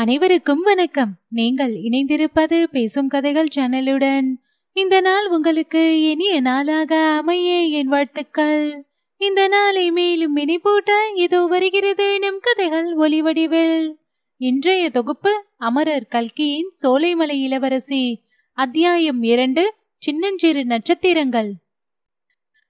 அனைவருக்கும் வணக்கம். நீங்கள் இணைந்திருப்பது பேசும் கதைகள் சேனலுடன். இந்த நாள் உங்களுக்கு இனிய நாளாக அமைய என் வாழ்த்துக்கள். இந்த நாளை மேலும் மினிபூட்ட இதோ வருகிறது நம் கதைகள் ஒளிவடிவில் இன்றைய தொகுப்பு அமரர் கல்கியின் சோலைமலை இளவரசி. அத்தியாயம் இரண்டு சின்னஞ்சிறு நட்சத்திரங்கள்.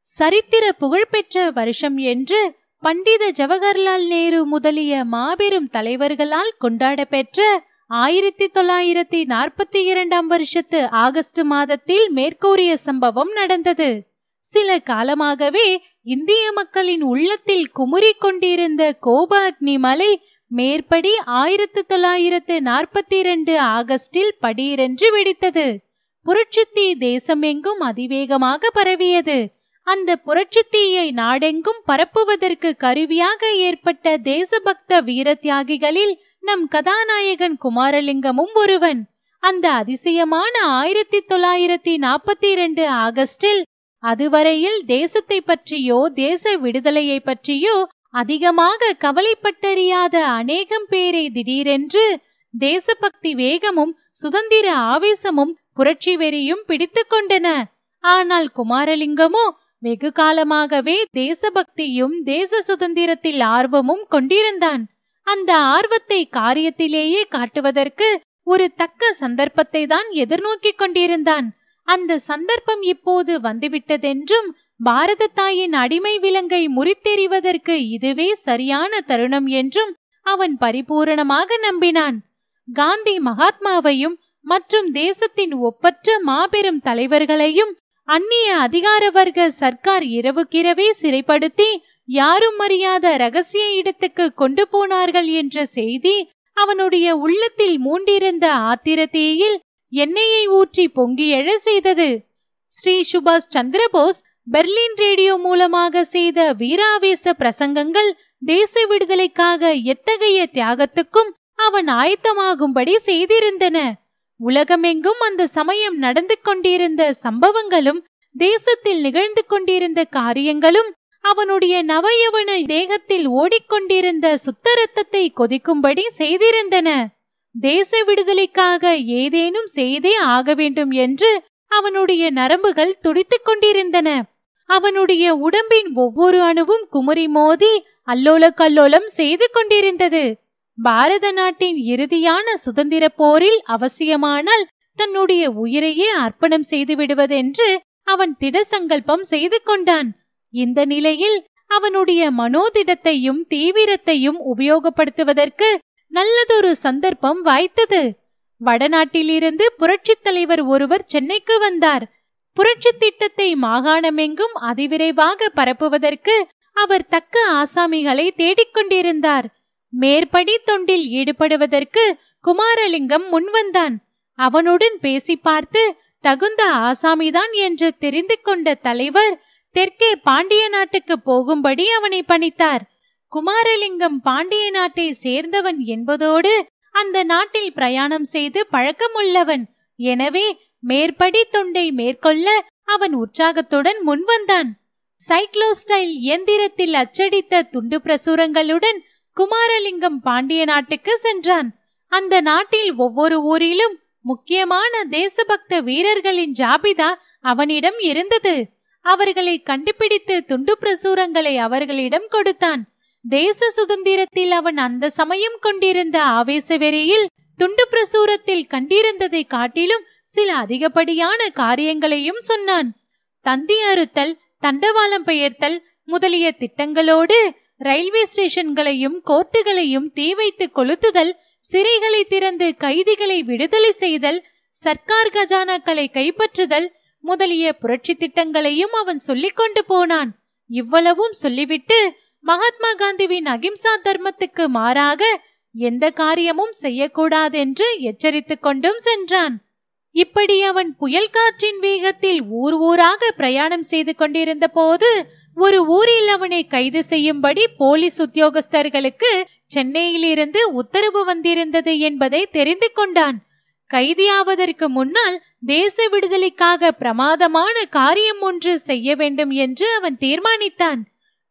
சரித்திர புகழ்பெற்ற வருஷம் என்று பண்டித ஜவஹர்லால் நேரு முதலிய மாபெரும் தலைவர்களால் கொண்டாடப்பெற்ற ஆயிரத்தி தொள்ளாயிரத்தி நாற்பத்தி இரண்டாம் வருஷத்து ஆகஸ்ட் மாதத்தில் மேற்கூறிய சம்பவம் நடந்தது. சில காலமாகவே இந்திய மக்களின் உள்ளத்தில் குமுறி கொண்டிருந்த கோபாக்னி மலை மேற்படி ஆயிரத்தி தொள்ளாயிரத்து நாற்பத்தி இரண்டு ஆகஸ்டில் படியிரென்று வெடித்தது. புரட்சித்தீ தேசமெங்கும் அதிவேகமாக பரவியது. அந்த புரட்சித்தீயை நாடெங்கும் பரப்புவதற்கு கருவியாக ஏற்பட்ட தேசபக்த வீர தியாகிகளில் நம் கதாநாயகன் குமாரலிங்கமும் ஒருவன். அந்த அதிசயமான ஆயிரத்தி தொள்ளாயிரத்தி நாற்பத்தி இரண்டு ஆகஸ்டில் அதுவரையில் தேசத்தை பற்றியோ தேச விடுதலையை பற்றியோ அதிகமாக கவலைப்பட்டறியாத அநேகம் பேரை திடீரென்று தேசபக்தி வேகமும் சுதந்திர ஆவேசமும் புரட்சி வெறியும் பிடித்து கொண்டன. ஆனால் குமாரலிங்கமோ வெகு காலமாகவே தேசபக்தியும் தேச சுதந்திரத்தில் ஆர்வமும் கொண்டிருந்தான். அந்த ஆர்வத்தை காரியத்திலேயே காட்டுவதற்கு ஒரு தக்க சந்தர்ப்பத்தை தான் எதிர்நோக்கிக் கொண்டிருந்தான். அந்த சந்தர்ப்பம் இப்போது வந்துவிட்டதென்றும் பாரத தாயின் அடிமை விலங்கை முறித்தெறிவதற்கு இதுவே சரியான தருணம் என்றும் அவன் பரிபூரணமாக நம்பினான். காந்தி மகாத்மாவையும் மற்றும் தேசத்தின் ஒப்பற்ற மாபெரும் தலைவர்களையும் அந்நிய அதிகார வர்க்க சர்க்கார் இரவுக்கிரவே சிறைப்படுத்தி யாரும் அறியாத ரகசிய இடத்துக்கு கொண்டு போனார்கள் என்ற செய்தி அவனுடைய உள்ளத்தில் மூண்டிருந்த ஆத்திரத்தேயில் எண்ணெயை ஊற்றி பொங்கி எழ செய்தது. ஸ்ரீ சுபாஷ் சந்திரபோஸ் பெர்லின் ரேடியோ மூலமாக செய்த வீராவேச பிரசங்கங்கள் தேச விடுதலைக்காக எத்தகைய தியாகத்துக்கும் அவன் ஆயத்தமாகும்படி செய்திருந்தன. உலகமெங்கும் அந்த சமயம் நடந்து கொண்டிருந்த சம்பவங்களும் தேசத்தில் நிகழ்ந்து கொண்டிருந்த காரியங்களும் அவனுடைய நவயவன தேகத்தில் ஓடிக்கொண்டிருந்த சுத்த ரத்தத்தை கொதிக்கும்படி செய்திருந்தன. தேச விடுதலைக்காக ஏதேனும் செய்தே ஆக வேண்டும் என்று அவனுடைய நரம்புகள் துடித்துக் கொண்டிருந்தன. அவனுடைய உடம்பின் ஒவ்வொரு அணுவும் குமுறி மோதி அல்லோல கல்லோலம் செய்து கொண்டிருந்தது. பாரத நாட்டின் இறுதியான சுதந்திர போரில் அவசியமானால் தன்னுடைய உயிரையே அர்ப்பணம் செய்து விடுவதென்று அவன் திட சங்கல்பம் செய்து கொண்டான். இந்த நிலையில் அவனுடைய மனோதிடத்தையும் தீவிரத்தையும் உபயோகப்படுத்துவதற்கு நல்லதொரு சந்தர்ப்பம் வாய்த்தது. வடநாட்டிலிருந்து புரட்சித் தலைவர் ஒருவர் சென்னைக்கு வந்தார். புரட்சி திட்டத்தை மாகாணமெங்கும் அதிவிரைவாக பரப்புவதற்கு அவர் தக்க ஆசாமிகளை தேடிக்கொண்டிருந்தார். மேற்படி தொண்டில் ஈடுபடுவதற்கு குமாரலிங்கம் முன்வந்தான். அவனுடன் பேசி பார்த்து தகுந்த ஆசாமிதான் என்று தெரிந்து கொண்ட தலைவர் தெற்கே பாண்டிய நாட்டுக்கு போகும்படி அவனை பணித்தார். குமாரலிங்கம் பாண்டிய நாட்டை சேர்ந்தவன் என்பதோடு அந்த நாட்டில் பிரயாணம் செய்து பழக்கமுள்ளவன். எனவே மேற்படி தொண்டை மேற்கொள்ள அவன் உற்சாகத்துடன் முன்வந்தான். சைக்ளோஸ்டைல் இயந்திரத்தில் அச்சடித்த துண்டு பிரசுரங்களுடன் குமாரலிங்கம் பாண்டிய நாட்டுக்கு சென்றான். அந்த நாட்டில் ஒவ்வொரு ஊரிலும் முக்கியமான தேசபக்த வீரர்களின் ஜாபிதா அவனிடம் இருந்தது. அவர்களை கண்டுபிடித்து துண்டு பிரசுரங்களை அவர்களிடம் கொடுத்தான். தேச சுதந்திரத்தில் அவன் அந்த சமயம் கொண்டிருந்த ஆவேச வெறியில் துண்டு பிரசுரத்தில் கண்டிருந்ததை காட்டிலும் சில அதிகப்படியான காரியங்களையும் சொன்னான். தந்தி அறுத்தல் தண்டவாளம் பெயர்த்தல் முதலிய திட்டங்களோடு ரயில்வே ஸ்டேஷன்களையும் கோர்ட்டுகளையும் தீ வைத்து கொளுத்துதல் சிறைகளை திறந்து கைதிகளை விடுதலை செய்தல் சர்க்கார் கஜானாக்களை கைப்பற்றுதல் முதலிய புரட்சி திட்டங்களையும் அவன் சொல்லிக் கொண்டு போனான். இவ்வளவும் சொல்லிவிட்டு மகாத்மா காந்திவின் அகிம்சா தர்மத்துக்கு மாறாக எந்த காரியமும் செய்யக்கூடாதென்று எச்சரித்துக் கொண்டும் சென்றான். இப்படி அவன் புயல் காற்றின் வேகத்தில் ஊர் ஊராக பிரயாணம் செய்து கொண்டிருந்த போது ஒரு ஊரில் அவனை கைது செய்யும்படி போலீஸ் உத்தியோகஸ்தர்களுக்கு சென்னையிலிருந்து உத்தரவு வந்திருந்தது என்பதை தெரிந்து கொண்டான். கைதியாவதற்கு முன்னால் தேச விடுதலைக்காக பிரமாதமான காரியம் ஒன்று செய்ய வேண்டும் என்று அவன் தீர்மானித்தான்.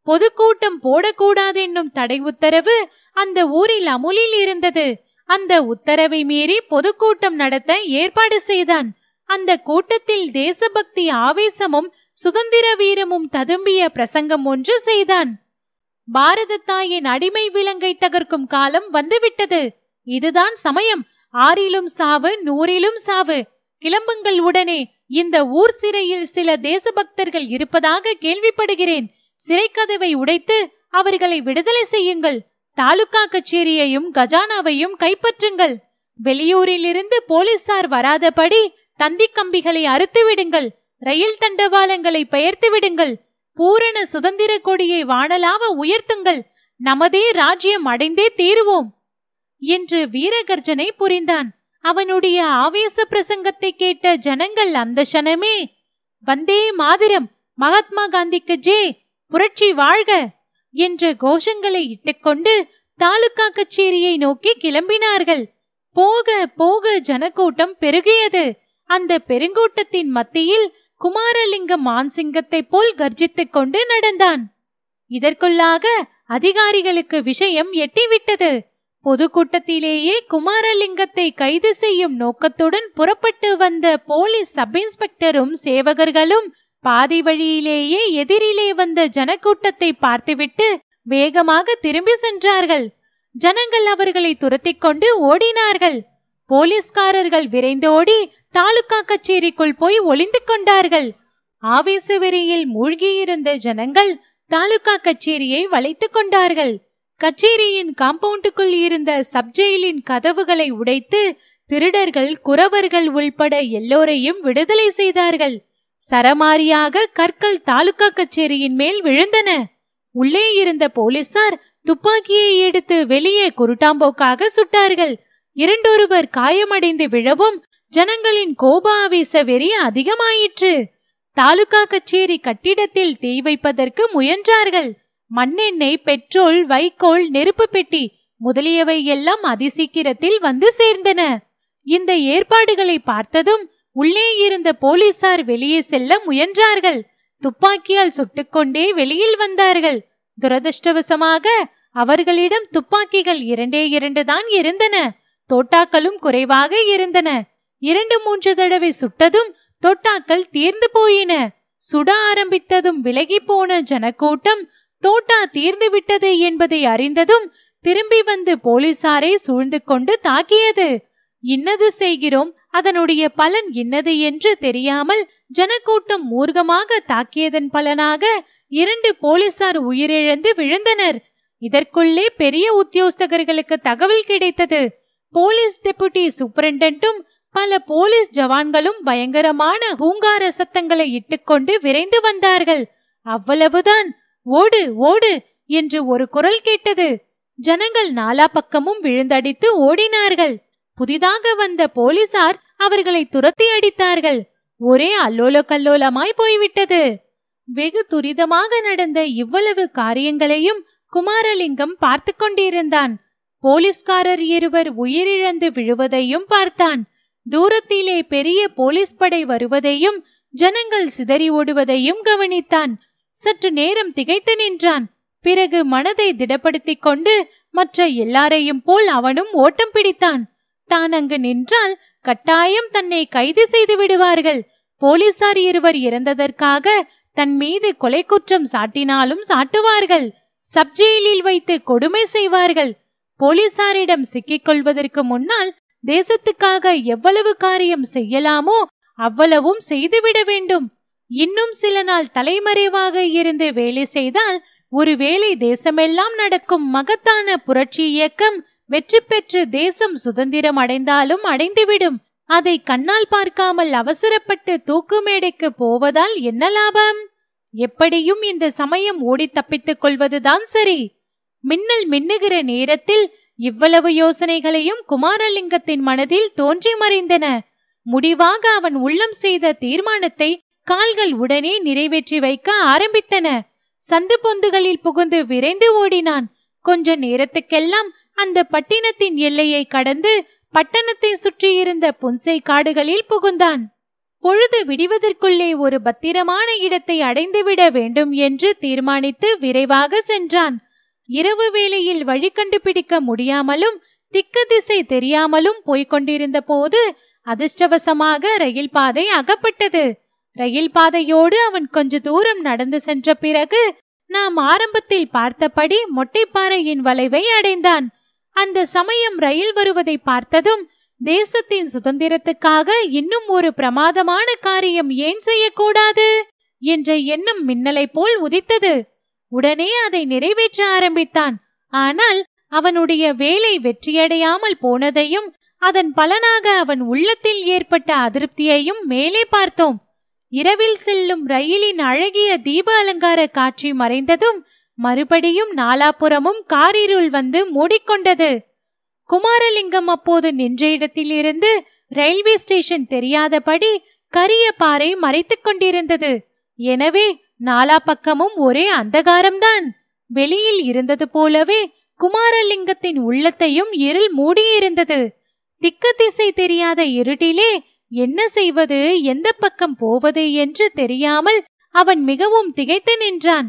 பொதுக்கூட்டம் போடக்கூடாதென்னும் தடை உத்தரவு அந்த ஊரில் அமுலில் இருந்தது. அந்த உத்தரவை மீறி பொதுக்கூட்டம் நடத்த ஏற்பாடு செய்தான். அந்த கூட்டத்தில் தேசபக்தி ஆவேசமும் சுதந்திர வீரமும் ததும்பிய பிரசங்கம் ஒன்று செய்தான். பாரத தாயின் அடிமை விலங்கை தகர்க்கும் காலம் வந்துவிட்டது. இதுதான் சமயம். ஆறிலும் சாவு நூறிலும் சாவு. கிளம்புங்கள் உடனே. இந்த ஊர் சிறையில் சில தேசபக்தர்கள் இருப்பதாக கேள்விப்படுகிறேன். சிறைக்கதவை உடைத்து அவர்களை விடுதலை செய்யுங்கள். தாலுகா கச்சேரியையும் கஜானாவையும் கைப்பற்றுங்கள். வெளியூரிலிருந்து போலீசார் வராதபடி தந்தி கம்பிகளை அறுத்து விடுங்கள் ரயில் தண்டவாளங்களை பெயர்த்து விடுங்கள். பூரண சுதந்திர கொடியை வானலாவ உயர்த்துங்கள். நமதே ராஜ்யம் அடைந்தே தீருவோம். என்று வீரகர்ஜனை புரிந்தான். அவனுடைய ஆவேச பிரசங்கத்தை கேட்ட ஜனங்கள் அந்த சனமே வந்தே மாதிரம் மகாத்மா காந்திக்கு ஜே புரட்சி வாழ்க என்ற கோஷங்களை இட்டுக்கொண்டு தாலுகா கச்சேரியை நோக்கி கிளம்பினார்கள். போக போக ஜனக்கூட்டம் பெருகியது. அந்த பெருங்கூட்டத்தின் மத்தியில் குமாரலிங்க மான்சிங்கத்தை போல் கர்ஜித்துக் கொண்டு நடந்தான். இதற்குள்ளாக அதிகாரிகளுக்கு விஷயம் எட்டிவிட்டது. பொதுக்கூட்டத்திலேயே குமாரலிங்கத்தை கைது செய்யும் நோக்கத்துடன் புறப்பட்டு வந்த போலீஸ் சப் இன்ஸ்பெக்டரும் சேவகர்களும் பாதி வழியிலேயே எதிரிலே வந்த ஜனக்கூட்டத்தை பார்த்துவிட்டு வேகமாக திரும்பி சென்றார்கள். ஜனங்கள் அவர்களை துரத்திக் கொண்டு ஓடினார்கள். போலீஸ்காரர்கள் விரைந்தோடி தாலுகா கச்சேரிக்குள் போய் ஒளிந்து கொண்டார்கள். ஆவேச வெறியில் மூழ்கியிருந்த ஜனங்கள் தாலுகா கச்சேரியை வளைத்துக் கொண்டார்கள். கச்சேரியின் காம்பவுண்டுக்குள் இருந்த சப்ஜெயிலின் கதவுகளை உடைத்து திருடர்கள் குறவர்கள் உள்பட எல்லோரையும் விடுதலை செய்தார்கள். சரமாரியாக கற்கள் தாலுகா கச்சேரியின் மேல் விழுந்தன. உள்ளே இருந்த போலீசார் துப்பாக்கியை எடுத்து வெளியே குருட்டாம்போக்காக சுட்டார்கள். இரண்டொருவர் காயமடைந்து விழவும் ஜனங்களின் கோப ஆவேச வெறி அதிகமாயிற்று. தாலுகா கச்சேரி கட்டிடத்தில் தீ வைப்பதற்கு முயன்றார்கள். மண்ணெண்ணெய் பெட்ரோல் வைக்கோல் நெருப்பு பெட்டி முதலியவை எல்லாம் அதிசீக்கிரத்தில் வந்து சேர்ந்தன. இந்த ஏற்பாடுகளை பார்த்ததும் உள்ளே இருந்த போலீசார் வெளியே செல்ல முயன்றார்கள். துப்பாக்கியால் சுட்டுக்கொண்டே வெளியில் வந்தார்கள். துரதிருஷ்டவசமாக அவர்களிடம் துப்பாக்கிகள் இரண்டே இரண்டு தான் இருந்தன. தோட்டாக்களும் குறைவாக இருந்தன. இரண்டு மூன்று தடவை சுட்டதும் தோட்டாக்கள் தீர்ந்து போயின. சுட ஆரம்பித்ததும் விலகி போன ஜனக்கூட்டம் தோட்டா தீர்ந்து விட்டது என்பதை அறிந்ததும் திரும்பி வந்து போலீசாரை சூழ்ந்து கொண்டு தாக்கியது. இன்னது செய்கிறோம் அதனுடைய பலன் இன்னது என்று தெரியாமல் ஜனக்கூட்டம் மூர்க்கமாக தாக்கியதன் பலனாக இரண்டு போலீசார் உயிரிழந்து விழுந்தனர். இதற்குள்ளே பெரிய உத்தியோகஸ்தகர்களுக்கு தகவல் கிடைத்தது. போலீஸ் டெபுட்டி சூப்பரிண்டென்ட்டும் பல போலீஸ் ஜவான்களும் பயங்கரமான ஹூங்கார சத்தங்களை இட்டுக்கொண்டு விரைந்து வந்தார்கள். அவ்வளவுதான். ஓடு ஓடு என்று ஒரு குரல் கேட்டது. ஜனங்கள் நாலா பக்கமும் விழுந்தடித்து ஓடினார்கள். புதிதாக வந்த போலீசார் அவர்களை துரத்தி அடித்தார்கள். ஒரே அல்லோல கல்லோலமாய் போய்விட்டது. வெகு துரிதமாக நடந்த இவ்வளவு காரியங்களையும் குமாரலிங்கம் பார்த்து கொண்டிருந்தான். போலீஸ்காரர் இருவர் உயிரிழந்து விழுவதையும் பார்த்தான். தூரத்திலே பெரிய போலீஸ் படை வருவதையும் ஜனங்கள் சிதறி ஓடுவதையும் கவனித்தான். சற்று நேரம் திகைத்து நின்றான். பிறகு மனதை திடப்படுத்திக் கொண்டு மற்ற எல்லாரையும் போல் அவனும் ஓட்டம் பிடித்தான். தான் அங்கு நின்றால் கட்டாயம் தன்னை கைது செய்து விடுவார்கள். போலீசார் இருவர் இறந்ததற்காக தன் மீது கொலை குற்றம் சாட்டினாலும் சாட்டுவார்கள். சப்ஜெயிலில் வைத்து கொடுமை செய்வார்கள். போலீசாரிடம் சிக்கிக் கொள்வதற்கு முன்னால் தேசத்துக்காக எவ்வளவு காரியம் செய்யலாமோ அவ்வளவும் செய்துவிட வேண்டும். இன்னும் சில நாள் தலைமறைவாக இருந்து வேலை செய்தால் ஒருவேளை தேசமெல்லாம் நடக்கும் மகத்தான புரட்சி இயக்கம் வெற்றி பெற்று தேசம் சுதந்திரம் அடைந்தாலும் அடைந்துவிடும். அதை கண்ணால் பார்க்காமல் அவசரப்பட்டு தூக்கு மேடைக்கு போவதால் என்ன லாபம்? எப்படியும் இந்த சமயம் ஓடி தப்பித்துக் கொள்வதுதான் சரி. மின்னல் மின்னுகிற நேரத்தில் இவ்வளவு யோசனைகளையும் குமாரலிங்கத்தின் மனதில் தோன்றி மறைந்தன. முடிவாக அவன் உள்ளம் செய்த தீர்மானத்தை கால்கள் உடனே நிறைவேற்றி வைக்க ஆரம்பித்தன. சந்து பொந்துகளில் புகுந்து விரைந்து ஓடினான். கொஞ்ச நேரத்துக்கெல்லாம் அந்த பட்டினத்தின் எல்லையை கடந்து பட்டணத்தை சுற்றியிருந்த புன்சை காடுகளில் புகுந்தான். பொழுது விடிவதற்குள்ளே ஒரு பத்திரமான இடத்தை அடைந்துவிட வேண்டும் என்று தீர்மானித்து விரைவாக சென்றான். இரவு வேளையில் வழி கண்டுபிடிக்க முடியாமலும் திக்கு திசை தெரியாமலும் போய்கொண்டிருந்த போது அதிர்ஷ்டவசமாக ரயில் பாதை அகப்பட்டது. ரயில் பாதையோடு அவன் கொஞ்ச தூரம் நடந்து சென்ற பிறகு நாம் ஆரம்பத்தில் பார்த்தபடி மொட்டைப்பாறையின் வளைவை அடைந்தான். அந்த சமயம் ரயில் வருவதை பார்த்ததும் தேசத்தின் சுதந்திரத்துக்காக இன்னும் ஒரு பிரமாதமான காரியம் ஏன் செய்யக்கூடாது? என்ற எண்ணம் மின்னலை போல் உதித்தது. உடனே அதை நிறைவேற்ற ஆரம்பித்தான். ஆனால் அவனுடைய வேலை வெற்றியடையாமல் போனதையும் அதன் பலனாக அவன் உள்ளத்தில் ஏற்பட்ட அதிருப்தியையும் மேலே பார்த்தோம். இரவில் செல்லும் ரயிலின் அழகிய தீப அலங்கார காட்சி மறைந்ததும் மறுபடியும் நாலாபுறமும் காரிருள் வந்து மூடிக்கொண்டது. குமாரலிங்கம் அப்போது நின்ற இடத்திலிருந்து ரயில்வே ஸ்டேஷன் தெரியாதபடி கரிய பாறை மறைத்துக் கொண்டிருந்தது. எனவே நாலா பக்கமும் ஒரே அந்தகாரம்தான். வெளியில் இருந்தது போலவே குமாரலிங்கத்தின் உள்ளத்தையும் இருள் மூடியிருந்தது. திக்கு திசை தெரியாத இருட்டிலே என்ன செய்வது எந்த பக்கம் போவது என்று தெரியாமல் அவன் மிகவும் திகைத்து நின்றான்.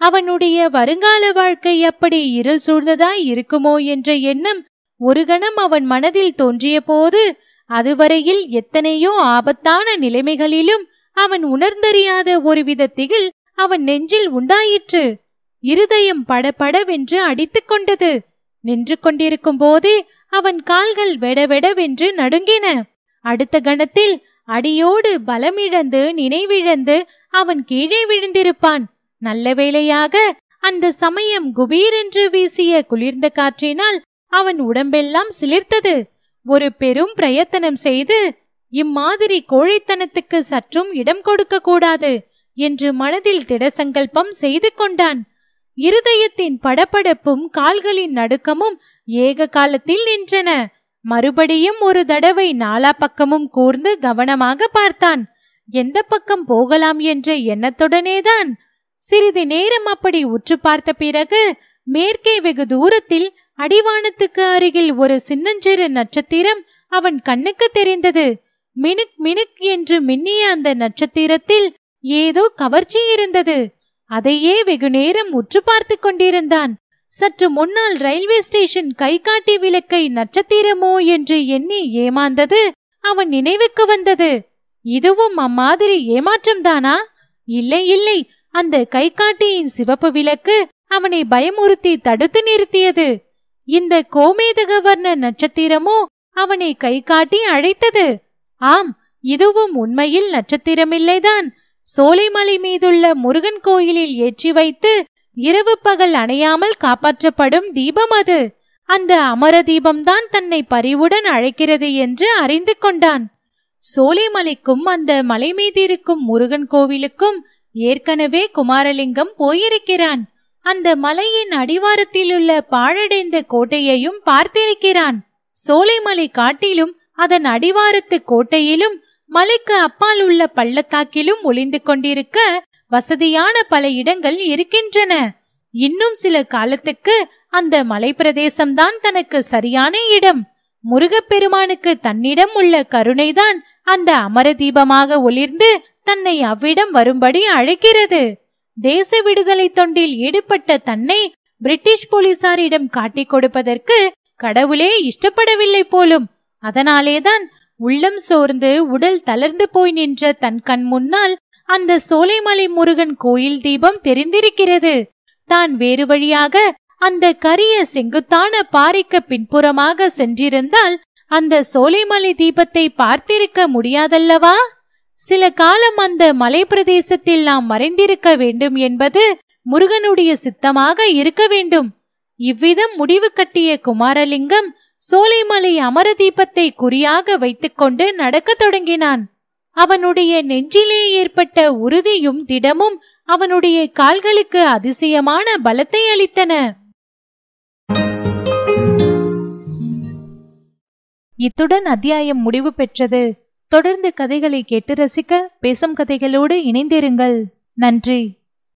அவனுடைய வருங்கால வாழ்க்கை அப்படி இருள் சூழ்ந்ததாய் இருக்குமோ என்ற எண்ணம் ஒரு கணம் அவன் மனதில் தோன்றிய போது அதுவரையில் எத்தனையோ ஆபத்தான நிலைமைகளிலும் அவன் உணர்ந்தறியாத ஒருவித திகில் அவன் நெஞ்சில் உண்டாயிற்று. இருதயம் படபடவென்று அடித்துக் கொண்டது. நின்று கொண்டிருக்கும் போதே அவன் கால்கள் வெடவெடவென்று நடுங்கின. அடுத்த கணத்தில் அடியோடு பலமிழந்து நினைவிழந்து அவன் கீழே விழுந்திருப்பான். நல்ல வேளையாக அந்த சமயம் குபீரென்று வீசிய குளிர்ந்த காற்றினால் அவன் உடம்பெல்லாம் சிலிர்த்தது. ஒரு பெரும் பிரயத்தனம் செய்து இம்மாதிரி கோழைத்தனத்துக்கு சற்றும் இடம் கொடுக்க கூடாது என்று மனதில் திடசங்கல்பம் செய்து கொண்டான். இருதயத்தின் படபடப்பும் கால்களின் நடுக்கமும் ஏக காலத்தில் நின்றன. மறுபடியும் ஒரு தடவை நாலா பக்கமும் கூர்ந்து கவனமாக பார்த்தான். எந்த பக்கம் போகலாம் என்ற எண்ணத்துடனேதான். சிறிது நேரம் அப்படி உற்று பார்த்த பிறகு மேற்கே வெகு தூரத்தில் அடிவானத்துக்கு அருகில் ஒரு சின்னஞ்சிறு நட்சத்திரம் அவன் கண்ணுக்கு தெரிந்தது. மினுக் மினுக் என்று மின்னிய அந்த நட்சத்திரத்தில் ஏதோ கவர்ச்சி இருந்தது. அதையே வெகுநேரம் உற்று பார்த்து கொண்டிருந்தான். சற்று முன்னால் ரயில்வே ஸ்டேஷன் கைகாட்டி விளக்கை நட்சத்திரமோ என்று எண்ணி ஏமாந்தது அவன் நினைவுக்கு வந்தது. இதுவும் அம்மாதிரி ஏமாற்றம்தானா? இல்லை இல்லை. அந்த கைகாட்டியின் சிவப்பு விளக்கு அவனை பயமுறுத்தி தடுத்து நிறுத்தியது. இந்த கோமேதக வர்ண நட்சத்திரமோ அவனை கை காட்டி அழைத்தது. ஆம் இதுவும் உண்மையில் நட்சத்திரமில்லைதான். சோலைமலை மீதுள்ள முருகன் கோயிலில் ஏற்றி வைத்து இரவு பகல் அணையாமல் காப்பாற்றப்படும் தீபம் அது. அந்த அமர தீபம்தான் தன்னை பரிவுடன் அழைக்கிறது என்று அறிந்து கொண்டான். சோலைமலைக்கும் அந்த மலை மீதிருக்கும் முருகன் கோவிலுக்கும் ஏற்கனவே குமாரலிங்கம் போயிருக்கிறான். அந்த மலையின் அடிவாரத்திலுள்ள பாழடைந்த கோட்டையையும் பார்த்திருக்கிறான். சோலைமலை காட்டிலும் அதன் அடிவாரத்து கோட்டையிலும் மலைக்கு அப்பால் உள்ள பள்ளத்தாக்கிலும் ஒளிந்து கொண்டிருக்க வசதியான பல இடங்கள் இருக்கின்றன. இன்னும் சில காலத்துக்கு அந்த மலை பிரதேசம்தான் தனக்கு சரியான இடம். முருகப்பெருமானுக்கு தன்னிடம் உள்ள கருணைதான் அந்த அமர தீபமாக ஒளிர்ந்து தன்னை அவ்விடம் வரும்படி அழைக்கிறது. தேச விடுதலை தொண்டில் ஈடுபட்ட தன்னை பிரிட்டிஷ் போலீசாரிடம் காட்டிக் கொடுப்பதற்கு கடவுளே இஷ்டப்படவில்லை போலும் அதனாலேதான் உள்ளம் சோர்ந்து உடல் தளர்ந்து போய் நின்ற தன் கண் முன்னால் அந்த சோலைமலை முருகன் கோயில் தீபம் தெரிந்திருக்கிறது. தான் வேறு வழியாக அந்த கரிய செங்குத்தான பாறைக்கு பின்புறமாக சென்றிருந்தால் அந்த சோலைமலை தீபத்தை பார்த்திருக்க முடியாதல்லவா? சில காலம் அந்த மலை பிரதேசத்தில் நாம் மறைந்திருக்க வேண்டும் என்பது முருகனுடைய சித்தமாக இருக்க வேண்டும். இவ்விதம் முடிவு கட்டிய குமாரலிங்கம் சோலைமலை அமர தீபத்தை குறியாக வைத்துக்கொண்டு நடக்கத் தொடங்கினான். அவனுடைய நெஞ்சிலே ஏற்பட்ட உறுதியும் திடமும் அவனுடைய கால்களுக்கு அதிசயமான பலத்தை அளித்தன. இத்துடன் அத்தியாயம் முடிவு பெற்றது. தொடர்ந்து கதைகளை கேட்டு ரசிக்க பேசும் கதைகளோடு இணைந்திருங்கள். நன்றி.